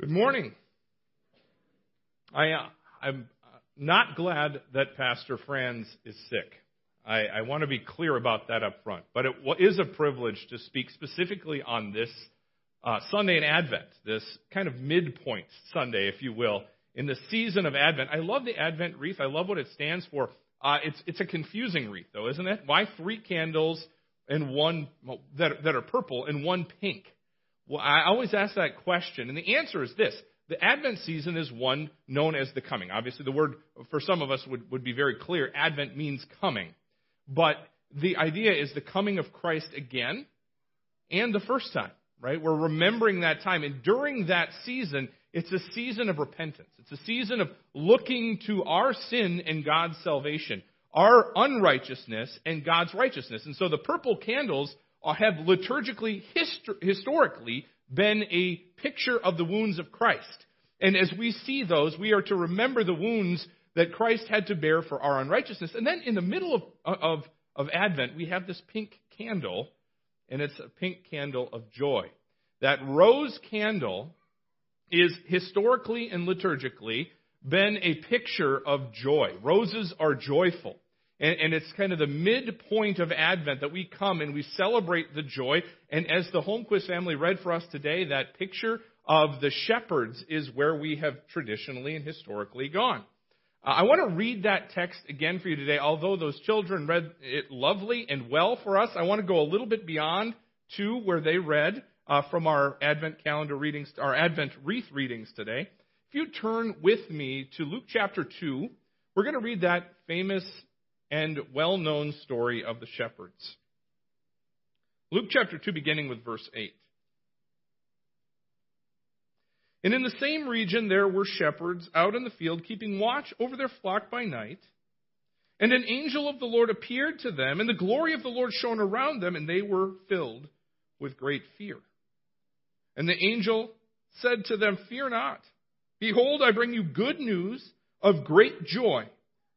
Good morning. I, uh, I'm not glad that Pastor Franz is sick. I, I want to be clear about that up front. But it is a privilege to speak specifically on this uh, Sunday in Advent, this kind of midpoint Sunday, if you will, in the season of Advent. I love the Advent wreath. I love what it stands for. Uh, it's, it's a confusing wreath, though, isn't it? Why three candles and one that, that are purple and one pink? Well, I always ask that question, and the answer is this. The Advent season is one known as the coming. Obviously, the word for some of us would, would be very clear. Advent means coming. But the idea is the coming of Christ again and the first time, right? We're remembering that time. And during that season, it's a season of repentance. It's a season of looking to our sin and God's salvation, our unrighteousness and God's righteousness. And so the purple candles have liturgically, histor- historically, been a picture of the wounds of Christ. And as we see those, we are to remember the wounds that Christ had to bear for our unrighteousness. And then in the middle of, of, of Advent, we have this pink candle, and it's a pink candle of joy. That rose candle is historically and liturgically been a picture of joy. Roses are joyful. And, and, it's kind of the midpoint of Advent that we come and we celebrate the joy. And as the Holmquist family read for us today, that picture of the shepherds is where we have traditionally and historically gone. Uh, I want to read that text again for you today. Although those children read it lovely and well for us, I want to go a little bit beyond to where they read uh, from our Advent calendar readings, our Advent wreath readings today. If you turn with me to Luke chapter 2, we're going to read that famous and well known story of the shepherds. Luke chapter 2, beginning with verse 8. And in the same region there were shepherds out in the field, keeping watch over their flock by night. And an angel of the Lord appeared to them, and the glory of the Lord shone around them, and they were filled with great fear. And the angel said to them, Fear not. Behold, I bring you good news of great joy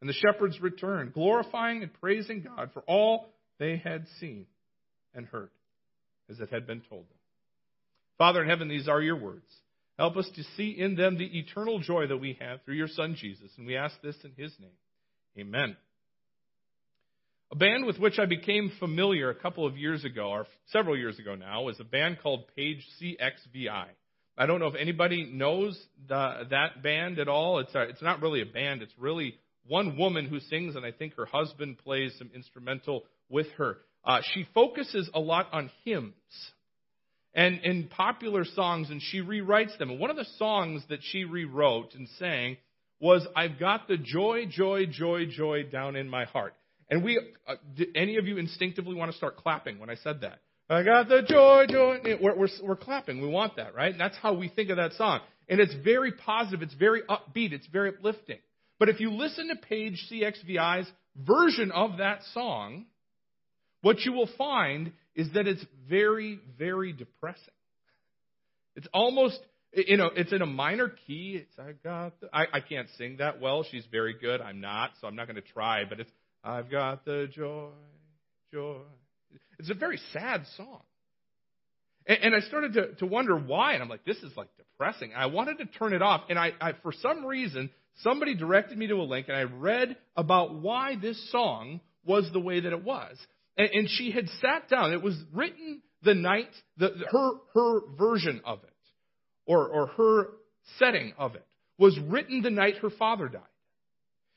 And the shepherds returned, glorifying and praising God for all they had seen and heard, as it had been told them. Father in heaven, these are your words. Help us to see in them the eternal joy that we have through your Son Jesus. And we ask this in his name. Amen. A band with which I became familiar a couple of years ago, or several years ago now, is a band called Page CXVI. I don't know if anybody knows the, that band at all. It's, a, it's not really a band, it's really one woman who sings, and I think her husband plays some instrumental with her. Uh, she focuses a lot on hymns and, and popular songs, and she rewrites them. And one of the songs that she rewrote and sang was "I've got the joy, joy, joy, joy down in my heart." And we, uh, any of you instinctively want to start clapping when I said that? I got the joy, joy. We're, we're, we're clapping. We want that, right? And that's how we think of that song. And it's very positive. It's very upbeat. It's very uplifting. But if you listen to Page CXVI's version of that song, what you will find is that it's very, very depressing. It's almost, you know, it's in a minor key. It's, I got, the, I, I can't sing that well. She's very good. I'm not, so I'm not going to try. But it's, I've got the joy, joy. It's a very sad song. And, and I started to, to wonder why, and I'm like, this is like depressing. I wanted to turn it off, and I, I, for some reason, somebody directed me to a link, and I read about why this song was the way that it was. And, and she had sat down. It was written the night, the, her, her version of it, or, or her setting of it, was written the night her father died.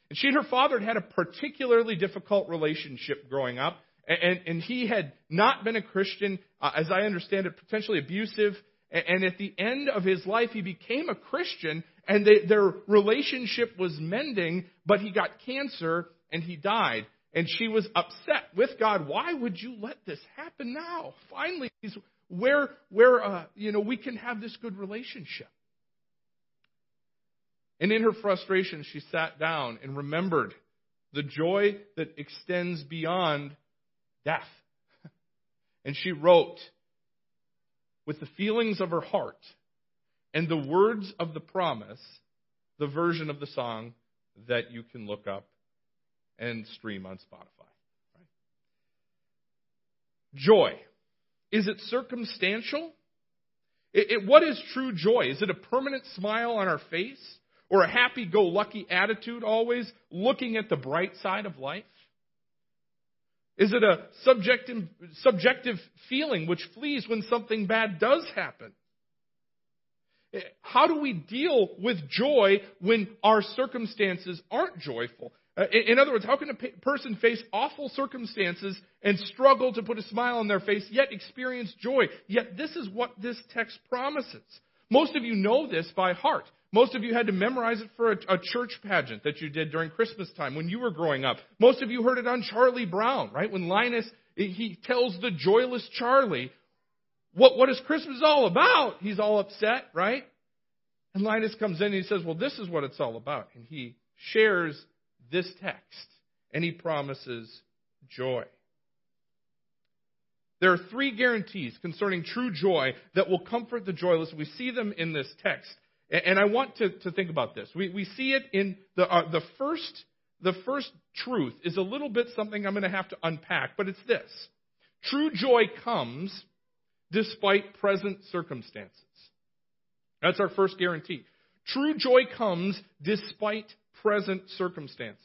And she and her father had had a particularly difficult relationship growing up. And, and he had not been a Christian, uh, as I understand it, potentially abusive. And, and at the end of his life, he became a Christian, and they, their relationship was mending, but he got cancer and he died. And she was upset with God. Why would you let this happen now? Finally, where, where uh, you know, we can have this good relationship. And in her frustration, she sat down and remembered the joy that extends beyond death. And she wrote, with the feelings of her heart and the words of the promise, the version of the song that you can look up and stream on Spotify. Joy. Is it circumstantial? It, it, what is true joy? Is it a permanent smile on our face? Or a happy go lucky attitude always, looking at the bright side of life? Is it a subjective, subjective feeling which flees when something bad does happen? How do we deal with joy when our circumstances aren't joyful? In other words, how can a person face awful circumstances and struggle to put a smile on their face, yet experience joy? Yet this is what this text promises. Most of you know this by heart. Most of you had to memorize it for a, a, church pageant that you did during Christmas time when you were growing up. Most of you heard it on Charlie Brown, right? When Linus, he tells the joyless Charlie, what, what is Christmas all about? He's all upset, right? And Linus comes in and he says, well, this is what it's all about. And he shares this text and he promises joy. There are three guarantees concerning true joy that will comfort the joyless. We see them in this text. And I want to, to think about this. We, we see it in the, uh, the first, the first truth is a little bit something I'm going to have to unpack, but it's this. True joy comes despite present circumstances. That's our first guarantee. True joy comes despite present circumstances.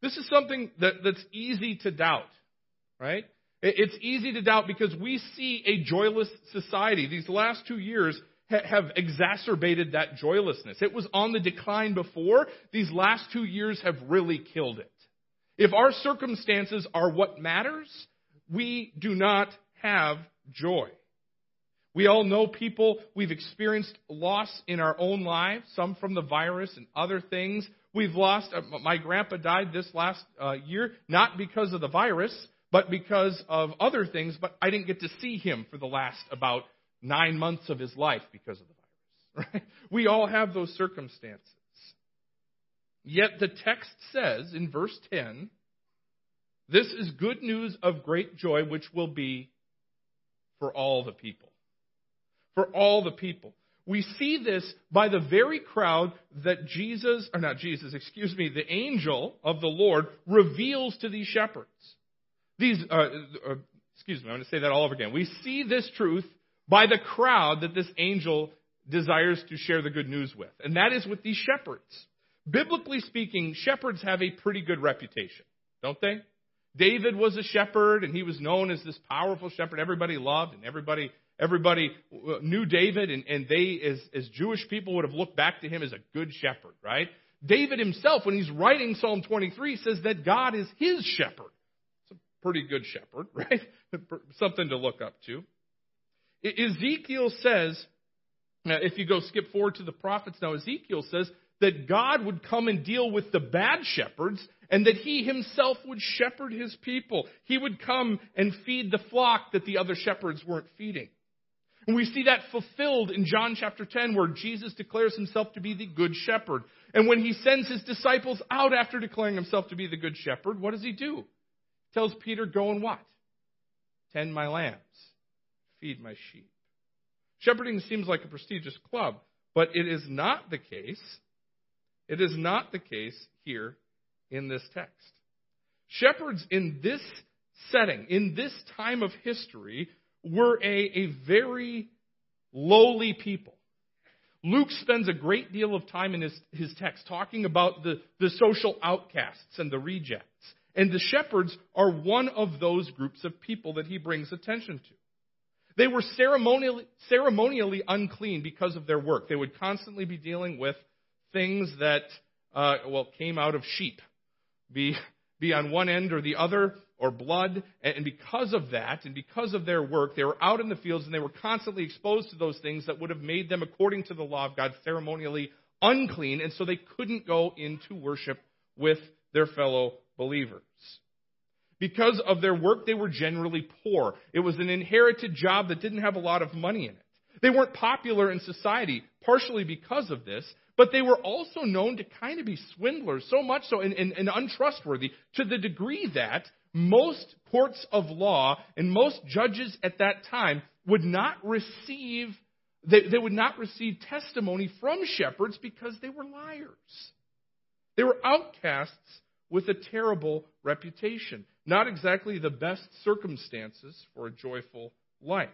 This is something that, that's easy to doubt, right? It's easy to doubt because we see a joyless society. These last two years have exacerbated that joylessness. It was on the decline before. These last two years have really killed it. If our circumstances are what matters, we do not have joy. We all know people, we've experienced loss in our own lives, some from the virus and other things. We've lost, uh, my grandpa died this last uh, year, not because of the virus, but because of other things, but I didn't get to see him for the last about nine months of his life because of the virus. Right? We all have those circumstances. Yet the text says in verse 10, this is good news of great joy, which will be for all the people. For all the people. We see this by the very crowd that Jesus, or not Jesus, excuse me, the angel of the Lord reveals to these shepherds. These, uh, uh, excuse me, I'm going to say that all over again. We see this truth by the crowd that this angel desires to share the good news with. And that is with these shepherds. Biblically speaking, shepherds have a pretty good reputation, don't they? David was a shepherd and he was known as this powerful shepherd everybody loved and everybody everybody knew David and, and they as, as Jewish people would have looked back to him as a good shepherd, right? David himself, when he's writing Psalm 23, says that God is his shepherd. It's a pretty good shepherd, right? Something to look up to. Ezekiel says, if you go skip forward to the prophets now, Ezekiel says that God would come and deal with the bad shepherds and that he himself would shepherd his people. He would come and feed the flock that the other shepherds weren't feeding. And we see that fulfilled in John chapter 10 where Jesus declares himself to be the good shepherd. And when he sends his disciples out after declaring himself to be the good shepherd, what does he do? Tells Peter, go and what? Tend my lambs feed my sheep. Shepherding seems like a prestigious club, but it is not the case. It is not the case here in this text. Shepherds in this setting, in this time of history, were a, a very lowly people. Luke spends a great deal of time in his, his text talking about the, the social outcasts and the rejects. And the shepherds are one of those groups of people that he brings attention to. They were ceremonially, ceremonially unclean because of their work. They would constantly be dealing with things that, uh, well, came out of sheep, be, be on one end or the other, or blood. And because of that, and because of their work, they were out in the fields and they were constantly exposed to those things that would have made them, according to the law of God, ceremonially unclean. And so they couldn't go into worship with their fellow believers. Because of their work, they were generally poor. It was an inherited job that didn't have a lot of money in it. They weren't popular in society, partially because of this, but they were also known to kind of be swindlers, so much so and, and, and untrustworthy, to the degree that most courts of law and most judges at that time would not receive they, they would not receive testimony from shepherds because they were liars. They were outcasts with a terrible reputation. Not exactly the best circumstances for a joyful life.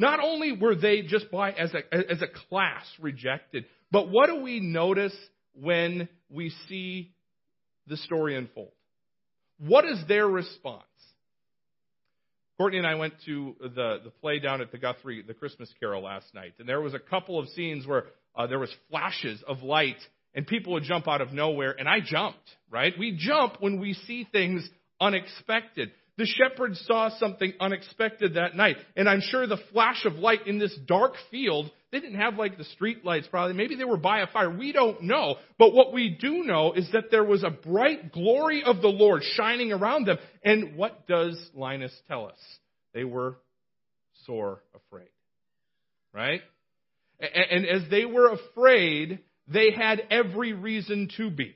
Not only were they just by as a, as a class rejected, but what do we notice when we see the story unfold? What is their response? Courtney and I went to the, the play down at the Guthrie, the Christmas Carol last night, and there was a couple of scenes where uh, there was flashes of light, and people would jump out of nowhere, and I jumped. Right? We jump when we see things unexpected. The shepherds saw something unexpected that night, and I'm sure the flash of light in this dark field. They didn't have like the street lights probably. Maybe they were by a fire. We don't know. But what we do know is that there was a bright glory of the Lord shining around them. And what does Linus tell us? They were sore afraid. Right? And as they were afraid, they had every reason to be.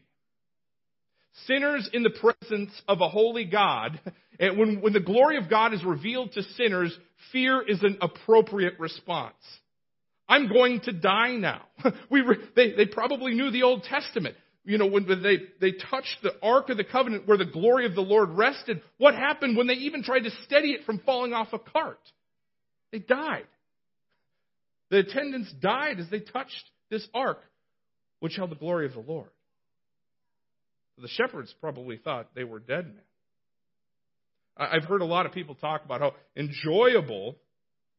Sinners in the presence of a holy God, when, when the glory of God is revealed to sinners, fear is an appropriate response. I'm going to die now. We re, they, they probably knew the Old Testament. You know, when they, they touched the Ark of the Covenant where the glory of the Lord rested, what happened when they even tried to steady it from falling off a cart? They died. The attendants died as they touched this ark, which held the glory of the Lord. The shepherds probably thought they were dead men. I've heard a lot of people talk about how enjoyable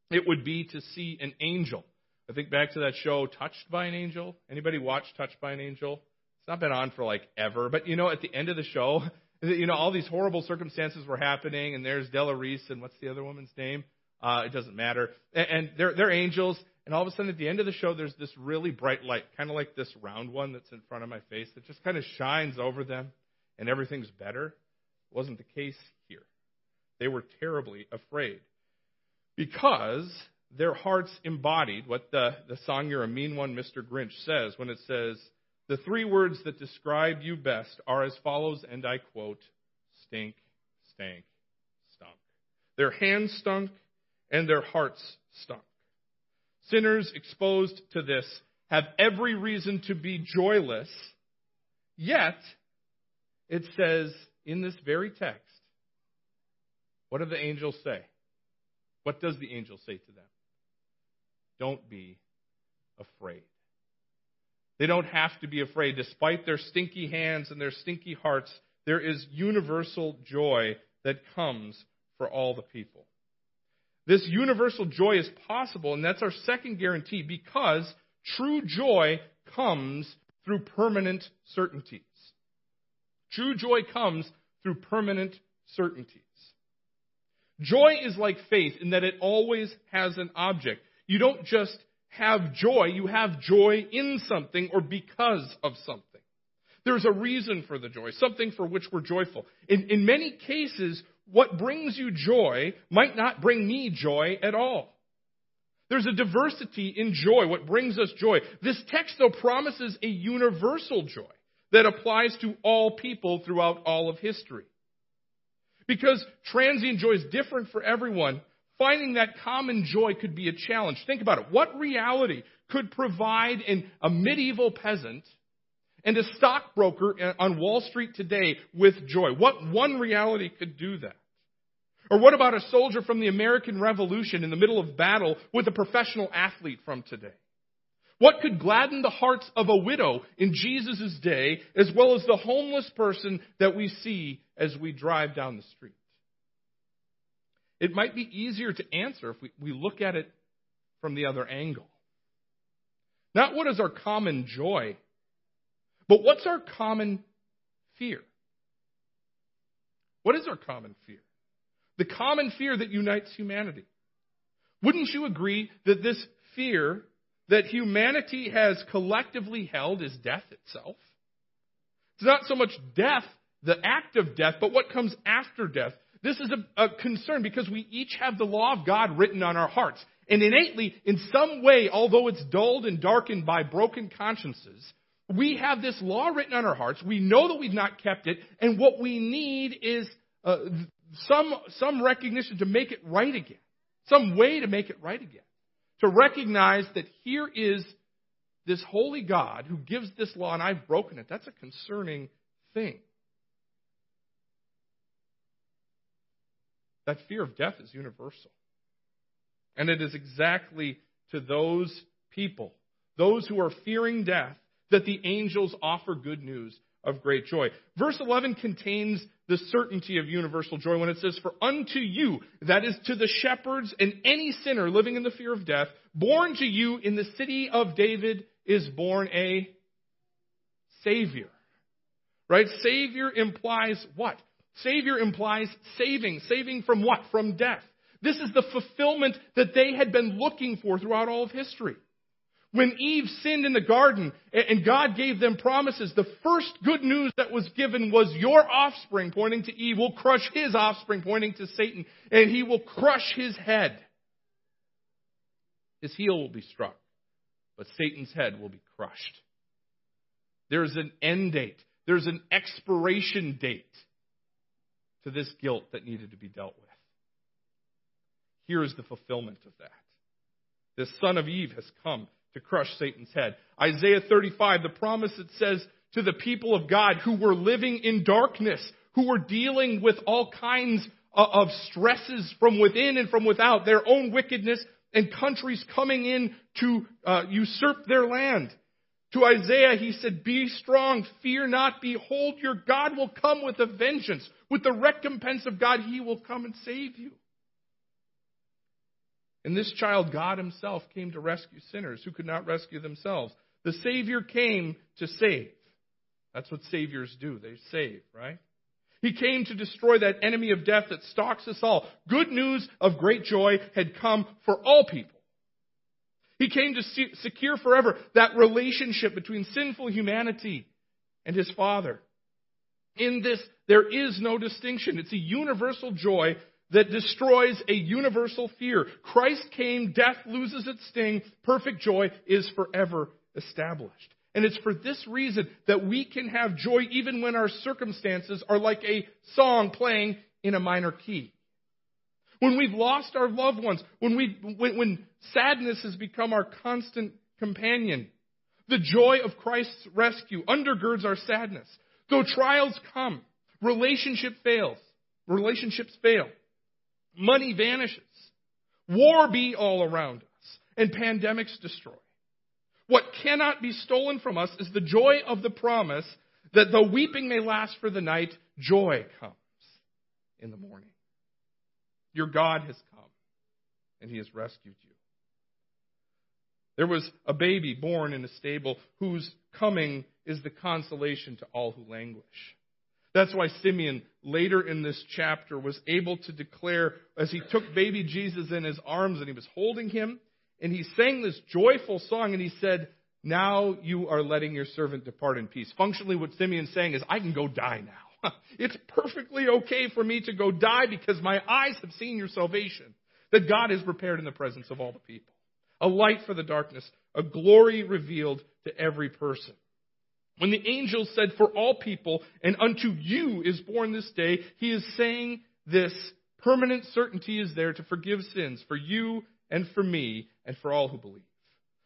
it would be to see an angel. I think back to that show, Touched by an Angel. Anybody watch Touched by an Angel? It's not been on for like ever, but you know, at the end of the show, you know, all these horrible circumstances were happening, and there's Della Reese, and what's the other woman's name? Uh, it doesn't matter. And, and they're, they're angels, and all of a sudden at the end of the show, there's this really bright light, kind of like this round one that's in front of my face that just kind of shines over them, and everything's better. It wasn't the case here. They were terribly afraid because their hearts embodied what the, the song You're a Mean One, Mr. Grinch says when it says, The three words that describe you best are as follows, and I quote, stink, stank, stunk. Their hands stunk, and their hearts stunk. Sinners exposed to this have every reason to be joyless, yet, it says in this very text, what do the angels say? What does the angel say to them? Don't be afraid. They don't have to be afraid. Despite their stinky hands and their stinky hearts, there is universal joy that comes for all the people. This universal joy is possible, and that's our second guarantee because true joy comes through permanent certainties. True joy comes through permanent certainties. Joy is like faith in that it always has an object. You don't just have joy, you have joy in something or because of something. There's a reason for the joy, something for which we're joyful. In, in many cases, what brings you joy might not bring me joy at all. There's a diversity in joy, what brings us joy. This text, though, promises a universal joy that applies to all people throughout all of history. Because transient joy is different for everyone, finding that common joy could be a challenge. Think about it. What reality could provide in a medieval peasant and a stockbroker on Wall Street today with joy? What one reality could do that? Or what about a soldier from the American Revolution in the middle of battle with a professional athlete from today? What could gladden the hearts of a widow in Jesus' day as well as the homeless person that we see as we drive down the street? It might be easier to answer if we, we look at it from the other angle. Not what is our common joy, But what's our common fear? What is our common fear? The common fear that unites humanity. Wouldn't you agree that this fear that humanity has collectively held is death itself? It's not so much death, the act of death, but what comes after death. This is a, a, concern because we each have the law of God written on our hearts. And innately, in some way, although it's dulled and darkened by broken consciences, we have this law written on our hearts. We know that we've not kept it. And what we need is uh, some, some recognition to make it right again. Some way to make it right again. To recognize that here is this holy God who gives this law and I've broken it. That's a concerning thing. That fear of death is universal. And it is exactly to those people, those who are fearing death, that the angels offer good news of great joy. Verse 11 contains the certainty of universal joy when it says, For unto you, that is to the shepherds and any sinner living in the fear of death, born to you in the city of David is born a Savior. Right? Savior implies what? Savior implies saving. Saving from what? From death. This is the fulfillment that they had been looking for throughout all of history. When Eve sinned in the garden and God gave them promises, the first good news that was given was your offspring, pointing to Eve, will crush his offspring, pointing to Satan, and he will crush his head. His heel will be struck, but Satan's head will be crushed. There's an end date, there's an expiration date to this guilt that needed to be dealt with. Here is the fulfillment of that. The son of Eve has come to crush Satan's head. Isaiah 35, the promise that says to the people of God who were living in darkness, who were dealing with all kinds of stresses from within and from without, their own wickedness, and countries coming in to uh, usurp their land. To Isaiah, he said, Be strong, fear not, behold, your God will come with a vengeance. With the recompense of God, he will come and save you. And this child, God Himself, came to rescue sinners who could not rescue themselves. The Savior came to save. That's what Saviors do. They save, right? He came to destroy that enemy of death that stalks us all. Good news of great joy had come for all people. He came to secure forever that relationship between sinful humanity and His Father. In this, there is no distinction. It's a universal joy that destroys a universal fear. Christ came, death loses its sting, perfect joy is forever established. And it's for this reason that we can have joy even when our circumstances are like a song playing in a minor key. When we've lost our loved ones, when, we, when, when sadness has become our constant companion, the joy of Christ's rescue undergirds our sadness. Though trials come, relationship fails, relationships fail. Money vanishes. War be all around us, and pandemics destroy. What cannot be stolen from us is the joy of the promise that though weeping may last for the night, joy comes in the morning. Your God has come, and He has rescued you. There was a baby born in a stable whose coming is the consolation to all who languish. That's why Simeon, later in this chapter, was able to declare as he took baby Jesus in his arms and he was holding him, and he sang this joyful song, and he said, Now you are letting your servant depart in peace. Functionally, what Simeon's saying is, I can go die now. it's perfectly okay for me to go die because my eyes have seen your salvation that God has prepared in the presence of all the people. A light for the darkness, a glory revealed to every person. When the angel said, For all people, and unto you is born this day, he is saying this permanent certainty is there to forgive sins for you and for me and for all who believe.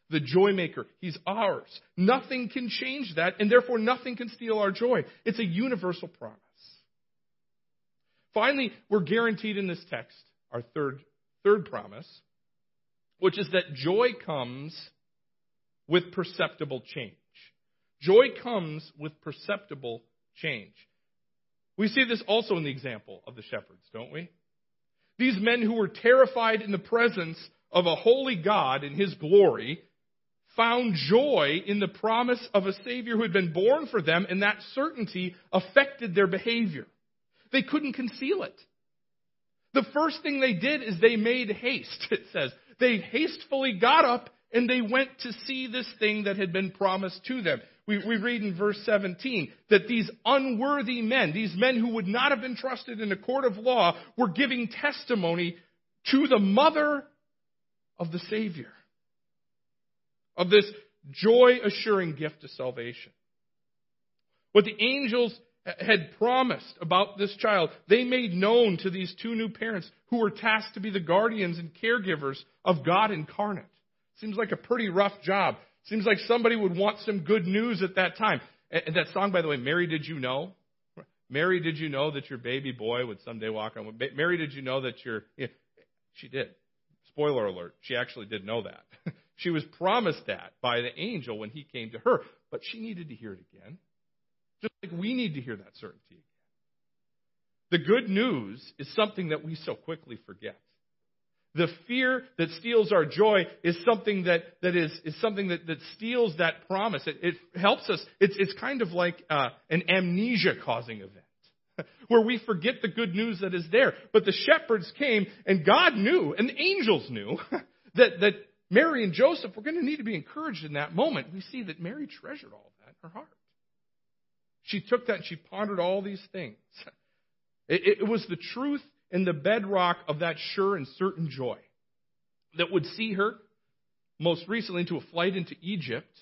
The joy maker, he's ours. Nothing can change that, and therefore nothing can steal our joy. It's a universal promise. Finally, we're guaranteed in this text our third, third promise, which is that joy comes with perceptible change. Joy comes with perceptible change. We see this also in the example of the shepherds, don't we? These men who were terrified in the presence of a holy God in his glory found joy in the promise of a Savior who had been born for them, and that certainty affected their behavior. They couldn't conceal it. The first thing they did is they made haste, it says. They hastily got up and they went to see this thing that had been promised to them. We, we read in verse 17 that these unworthy men, these men who would not have been trusted in a court of law, were giving testimony to the mother of the Savior, of this joy assuring gift of salvation. What the angels had promised about this child, they made known to these two new parents who were tasked to be the guardians and caregivers of God incarnate. Seems like a pretty rough job. Seems like somebody would want some good news at that time. And that song, by the way, Mary, did you know? Mary, did you know that your baby boy would someday walk on? Mary, did you know that your. Yeah, she did. Spoiler alert, she actually did know that. she was promised that by the angel when he came to her, but she needed to hear it again. Just like we need to hear that certainty again. The good news is something that we so quickly forget. The fear that steals our joy is something that, that is, is something that, that steals that promise. It, it helps us. It's, it's kind of like uh, an amnesia causing event where we forget the good news that is there. But the shepherds came and God knew and the angels knew that, that Mary and Joseph were going to need to be encouraged in that moment. We see that Mary treasured all that in her heart. She took that and she pondered all these things. It, it was the truth and the bedrock of that sure and certain joy that would see her most recently into a flight into Egypt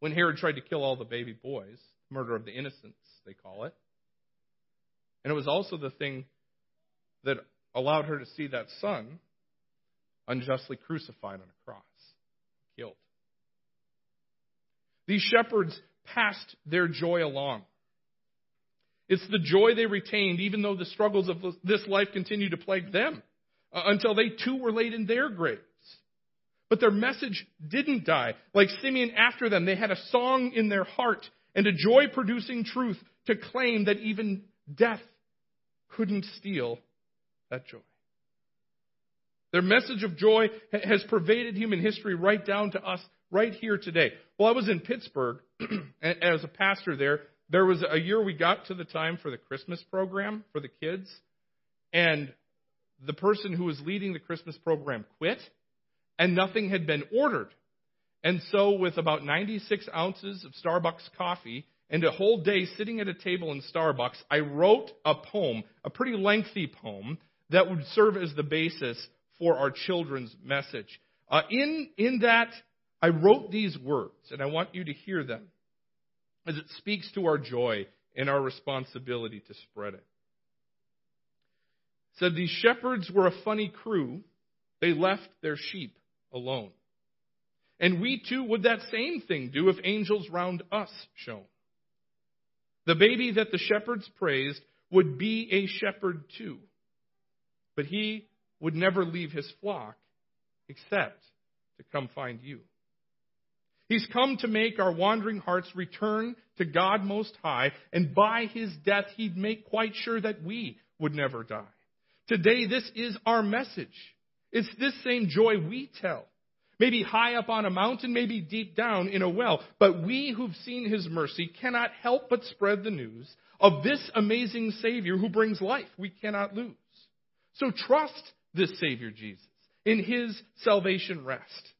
when Herod tried to kill all the baby boys, murder of the innocents, they call it. And it was also the thing that allowed her to see that son unjustly crucified on a cross, killed. These shepherds passed their joy along. It's the joy they retained, even though the struggles of this life continued to plague them, uh, until they too were laid in their graves. But their message didn't die. Like Simeon after them, they had a song in their heart and a joy producing truth to claim that even death couldn't steal that joy. Their message of joy has pervaded human history right down to us right here today. Well, I was in Pittsburgh as a pastor there, there was a year we got to the time for the Christmas program for the kids, and the person who was leading the Christmas program quit, and nothing had been ordered. And so, with about 96 ounces of Starbucks coffee and a whole day sitting at a table in Starbucks, I wrote a poem, a pretty lengthy poem, that would serve as the basis for our children's message. Uh, in, in that, I wrote these words, and I want you to hear them as it speaks to our joy and our responsibility to spread it. said these shepherds were a funny crew. They left their sheep alone. And we too would that same thing do if angels round us shone. The baby that the shepherds praised would be a shepherd too. But he would never leave his flock except to come find you. He's come to make our wandering hearts return to God Most High, and by his death, he'd make quite sure that we would never die. Today, this is our message. It's this same joy we tell. Maybe high up on a mountain, maybe deep down in a well. But we who've seen his mercy cannot help but spread the news of this amazing Savior who brings life we cannot lose. So trust this Savior Jesus in his salvation rest.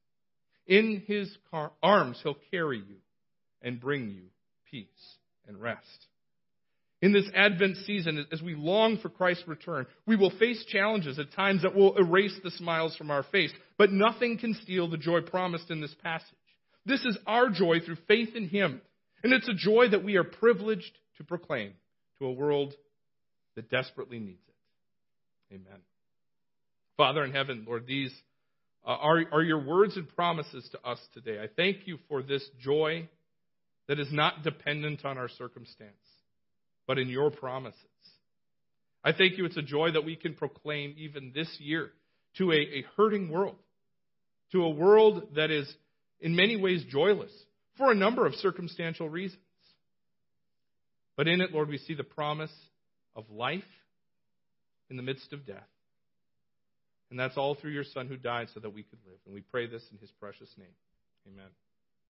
In his car- arms, he'll carry you and bring you peace and rest. In this Advent season, as we long for Christ's return, we will face challenges at times that will erase the smiles from our face, but nothing can steal the joy promised in this passage. This is our joy through faith in Him, and it's a joy that we are privileged to proclaim to a world that desperately needs it. Amen. Father in heaven, Lord, these Uh, are, are your words and promises to us today. I thank you for this joy that is not dependent on our circumstance, but in your promises. I thank you it's a joy that we can proclaim even this year to a, a hurting world, to a world that is in many ways joyless for a number of circumstantial reasons. But in it, Lord, we see the promise of life in the midst of death. And that's all through your Son who died so that we could live. And we pray this in his precious name. Amen.